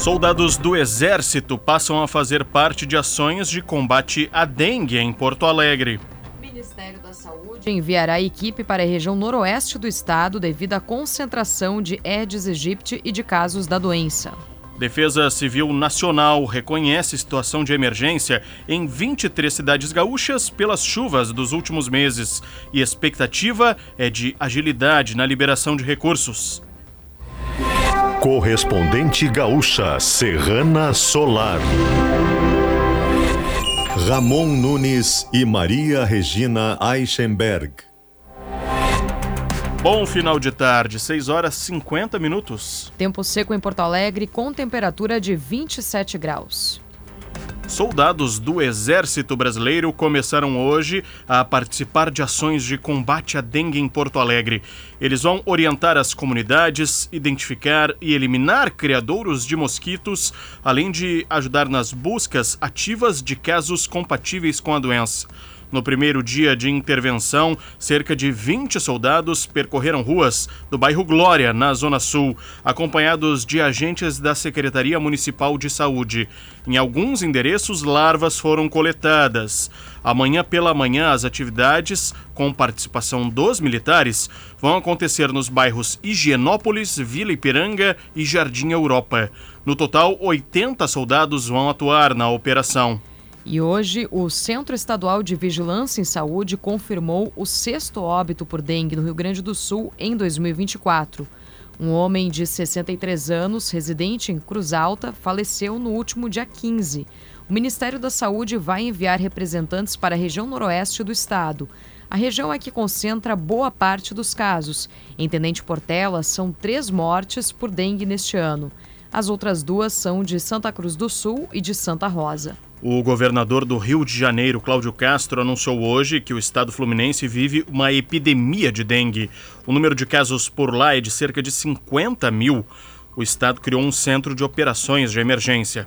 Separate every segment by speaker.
Speaker 1: Soldados do Exército passam a fazer parte de ações de combate à dengue em Porto Alegre.
Speaker 2: O Ministério da Saúde enviará equipe para a região noroeste do estado devido à concentração de Aedes aegypti e de casos da doença.
Speaker 1: Defesa Civil Nacional reconhece situação de emergência em 23 cidades gaúchas pelas chuvas dos últimos meses e expectativa é de agilidade na liberação de recursos.
Speaker 3: Correspondente gaúcha Serrana Solar. Ramon Nunes e Maria Regina Eichenberg.
Speaker 1: Bom final de tarde, 6 horas 50 minutos.
Speaker 2: Tempo seco em Porto Alegre com temperatura de 27 graus.
Speaker 1: Soldados do Exército Brasileiro começaram hoje a participar de ações de combate à dengue em Porto Alegre. Eles vão orientar as comunidades, identificar e eliminar criadouros de mosquitos, além de ajudar nas buscas ativas de casos compatíveis com a doença. No primeiro dia de intervenção, cerca de 20 soldados percorreram ruas do bairro Glória, na Zona Sul, acompanhados de agentes da Secretaria Municipal de Saúde. Em alguns endereços, larvas foram coletadas. Amanhã pela manhã, as atividades, com participação dos militares, vão acontecer nos bairros Higienópolis, Vila Ipiranga e Jardim Europa. No total, 80 soldados vão atuar na operação.
Speaker 2: E hoje, o Centro Estadual de Vigilância em Saúde confirmou o sexto óbito por dengue no Rio Grande do Sul em 2024. Um homem de 63 anos, residente em Cruz Alta, faleceu no último dia 15. O Ministério da Saúde vai enviar representantes para a região noroeste do estado. A região é que concentra boa parte dos casos. Em Tenente Portela, são três mortes por dengue neste ano. As outras duas são de Santa Cruz do Sul e de Santa Rosa.
Speaker 1: O governador do Rio de Janeiro, Cláudio Castro, anunciou hoje que o estado fluminense vive uma epidemia de dengue. O número de casos por lá é de cerca de 50 mil. O estado criou um centro de operações de emergência.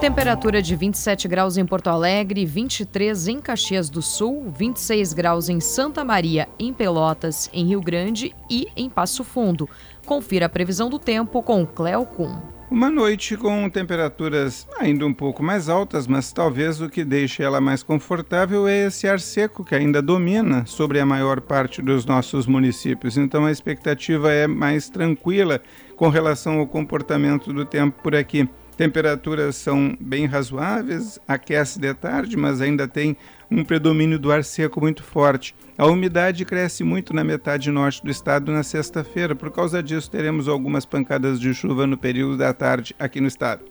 Speaker 2: Temperatura de 27 graus em Porto Alegre, 23 em Caxias do Sul, 26 graus em Santa Maria, em Pelotas, em Rio Grande e em Passo Fundo. Confira a previsão do tempo com Cleo Kuhn.
Speaker 4: Uma noite com temperaturas ainda um pouco mais altas, mas talvez o que deixe ela mais confortável é esse ar seco que ainda domina sobre a maior parte dos nossos municípios. Então a expectativa é mais tranquila com relação ao comportamento do tempo por aqui. Temperaturas são bem razoáveis, aquece de tarde, mas ainda tem um predomínio do ar seco muito forte. A umidade cresce muito na metade norte do estado na sexta-feira. Por causa disso, teremos algumas pancadas de chuva no período da tarde aqui no estado.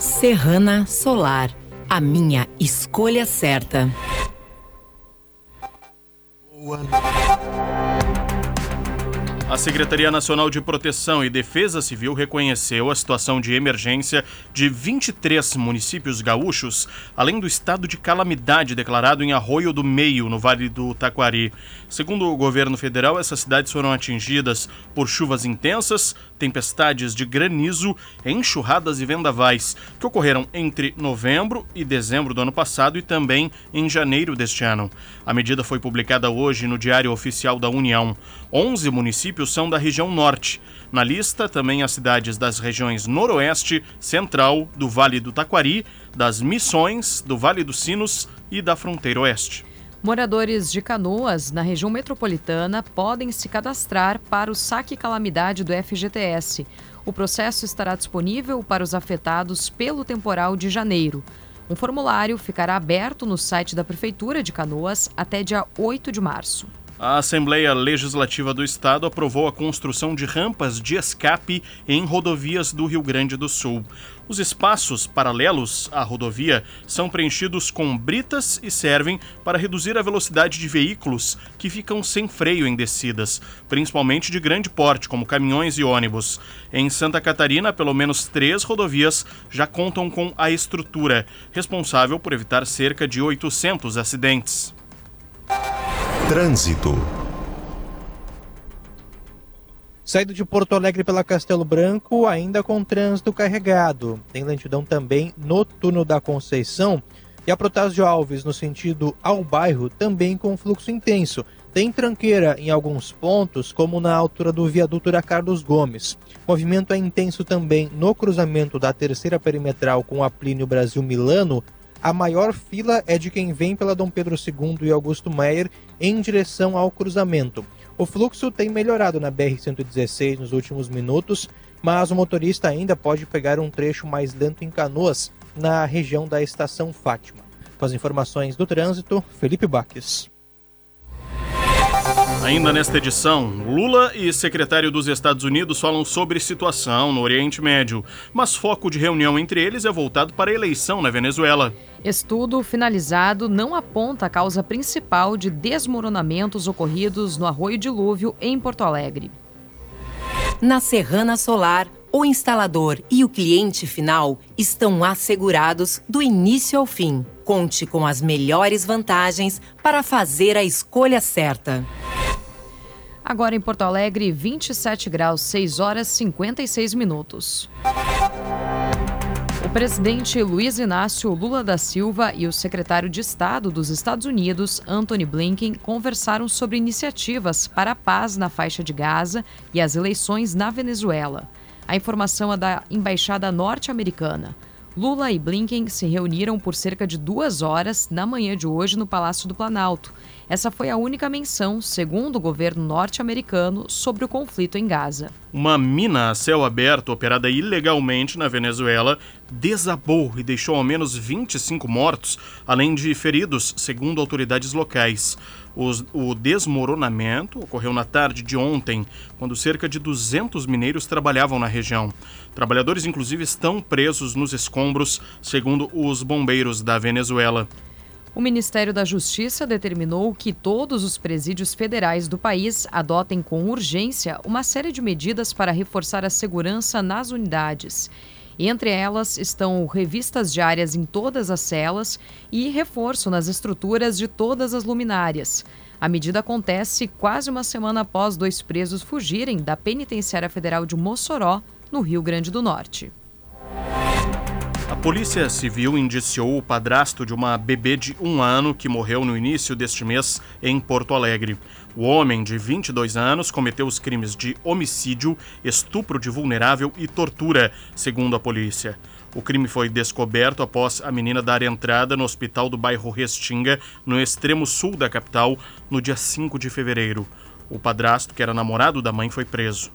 Speaker 5: Serrana Solar, a minha escolha certa.
Speaker 1: Boa. A Secretaria Nacional de Proteção e Defesa Civil reconheceu a situação de emergência de 23 municípios gaúchos, além do estado de calamidade declarado em Arroio do Meio, no Vale do Taquari. Segundo o governo federal, essas cidades foram atingidas por chuvas intensas, tempestades de granizo, enxurradas e vendavais, que ocorreram entre novembro e dezembro do ano passado e também em janeiro deste ano. A medida foi publicada hoje no Diário Oficial da União. 11 municípios são da região norte. Na lista, também as cidades das regiões Noroeste, Central, do Vale do Taquari, das Missões, do Vale dos Sinos e da Fronteira Oeste.
Speaker 2: Moradores de Canoas, na região metropolitana, podem se cadastrar para o saque calamidade do FGTS. O processo estará disponível para os afetados pelo temporal de janeiro. Um formulário ficará aberto no site da Prefeitura de Canoas até dia 8 de março.
Speaker 1: A Assembleia Legislativa do Estado aprovou a construção de rampas de escape em rodovias do Rio Grande do Sul. Os espaços paralelos à rodovia são preenchidos com britas e servem para reduzir a velocidade de veículos que ficam sem freio em descidas, principalmente de grande porte, como caminhões e ônibus. Em Santa Catarina, pelo menos três rodovias já contam com a estrutura, responsável por evitar cerca de 800 acidentes.
Speaker 3: Trânsito.
Speaker 6: Saída de Porto Alegre pela Castelo Branco, ainda com trânsito carregado. Tem lentidão também no túnel da Conceição. E a Protásio Alves, no sentido ao bairro, também com fluxo intenso. Tem tranqueira em alguns pontos, como na altura do viaduto da Carlos Gomes. Movimento é intenso também no cruzamento da terceira perimetral com a Plínio Brasil Milano. A maior fila é de quem vem pela Dom Pedro II e Augusto Meyer em direção ao cruzamento. O fluxo tem melhorado na BR-116 nos últimos minutos, mas o motorista ainda pode pegar um trecho mais lento em Canoas, na região da Estação Fátima. Com as informações do trânsito, Felipe Baques.
Speaker 1: Ainda nesta edição, Lula e secretário dos Estados Unidos falam sobre situação no Oriente Médio, mas foco de reunião entre eles é voltado para a eleição na Venezuela.
Speaker 2: Estudo finalizado não aponta a causa principal de desmoronamentos ocorridos no Arroio Dilúvio em Porto Alegre.
Speaker 5: Na Serrana Solar, o instalador e o cliente final estão assegurados do início ao fim. Conte com as melhores vantagens para fazer a escolha certa.
Speaker 2: Agora em Porto Alegre, 27 graus, 6 horas 56 minutos. O presidente Luiz Inácio Lula da Silva e o secretário de Estado dos Estados Unidos, Anthony Blinken, conversaram sobre iniciativas para a paz na faixa de Gaza e as eleições na Venezuela. A informação é da embaixada norte-americana. Lula e Blinken se reuniram por cerca de duas horas na manhã de hoje no Palácio do Planalto. Essa foi a única menção, segundo o governo norte-americano, sobre o conflito em Gaza.
Speaker 1: Uma mina a céu aberto operada ilegalmente na Venezuela desabou e deixou ao menos 25 mortos, além de feridos, segundo autoridades locais. Os, o desmoronamento ocorreu na tarde de ontem, quando cerca de 200 mineiros trabalhavam na região. Trabalhadores, inclusive, estão presos nos escombros, segundo os bombeiros da Venezuela.
Speaker 2: O Ministério da Justiça determinou que todos os presídios federais do país adotem com urgência uma série de medidas para reforçar a segurança nas unidades. Entre elas estão revistas diárias em todas as celas e reforço nas estruturas de todas as luminárias. A medida acontece quase uma semana após dois presos fugirem da Penitenciária Federal de Mossoró, no Rio Grande do Norte.
Speaker 1: Polícia Civil indiciou o padrasto de uma bebê de um ano que morreu no início deste mês em Porto Alegre. O homem, de 22 anos, cometeu os crimes de homicídio, estupro de vulnerável e tortura, segundo a polícia. O crime foi descoberto após a menina dar entrada no hospital do bairro Restinga, no extremo sul da capital, no dia 5 de fevereiro. O padrasto, que era namorado da mãe, foi preso.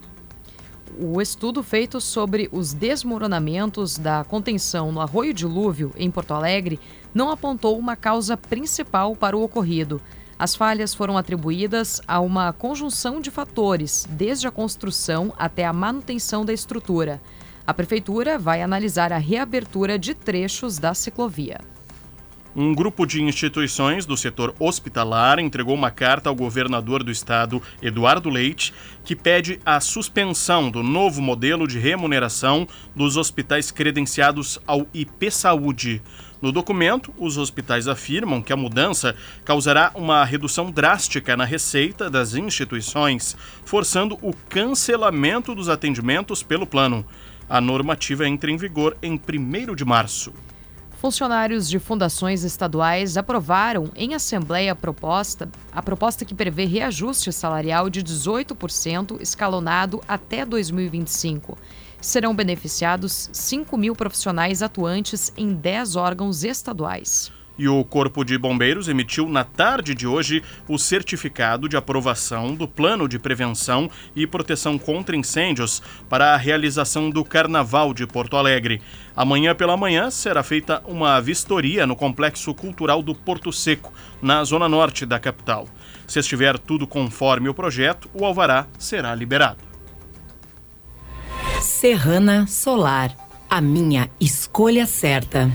Speaker 2: O estudo feito sobre os desmoronamentos da contenção no Arroio Dilúvio, em Porto Alegre, não apontou uma causa principal para o ocorrido. As falhas foram atribuídas a uma conjunção de fatores, desde a construção até a manutenção da estrutura. A Prefeitura vai analisar a reabertura de trechos da ciclovia.
Speaker 1: Um grupo de instituições do setor hospitalar entregou uma carta ao governador do estado, Eduardo Leite, que pede a suspensão do novo modelo de remuneração dos hospitais credenciados ao IP Saúde. No documento, os hospitais afirmam que a mudança causará uma redução drástica na receita das instituições, forçando o cancelamento dos atendimentos pelo plano. A normativa entra em vigor em 1 de março.
Speaker 2: Funcionários de fundações estaduais aprovaram em assembleia a proposta, a proposta que prevê reajuste salarial de 18% escalonado até 2025. Serão beneficiados 5 mil profissionais atuantes em 10 órgãos estaduais.
Speaker 1: E o Corpo de Bombeiros emitiu na tarde de hoje o certificado de aprovação do Plano de Prevenção e Proteção contra Incêndios para a realização do Carnaval de Porto Alegre. Amanhã pela manhã será feita uma vistoria no Complexo Cultural do Porto Seco, na zona norte da capital. Se estiver tudo conforme o projeto, o alvará será liberado.
Speaker 5: Serrana Solar, a minha escolha certa.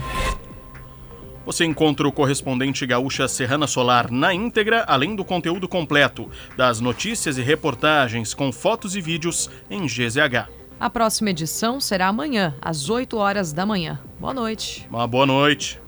Speaker 1: Você encontra o correspondente gaúcha Serrana Solar na íntegra, além do conteúdo completo das notícias e reportagens com fotos e vídeos em GZH.
Speaker 2: A próxima edição será amanhã, às 8 horas da manhã. Boa noite.
Speaker 1: Uma boa noite.